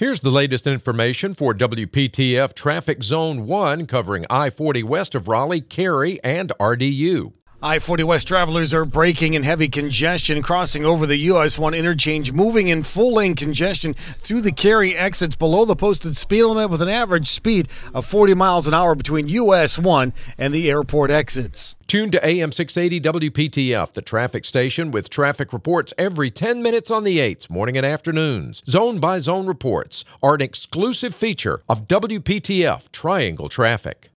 Here's the latest information for WPTF Traffic Zone 1 covering I 40 west of Raleigh, Cary, and RDU. I 40 West travelers are braking in heavy congestion crossing over the US 1 interchange, moving in full lane congestion through the Cary exits below the posted speed limit with an average speed of 40 miles an hour between US 1 and the airport exits. Tune to AM 680 WPTF, the traffic station with traffic reports every 10 minutes on the 8s, morning and afternoons. Zone by zone reports are an exclusive feature of WPTF Triangle Traffic.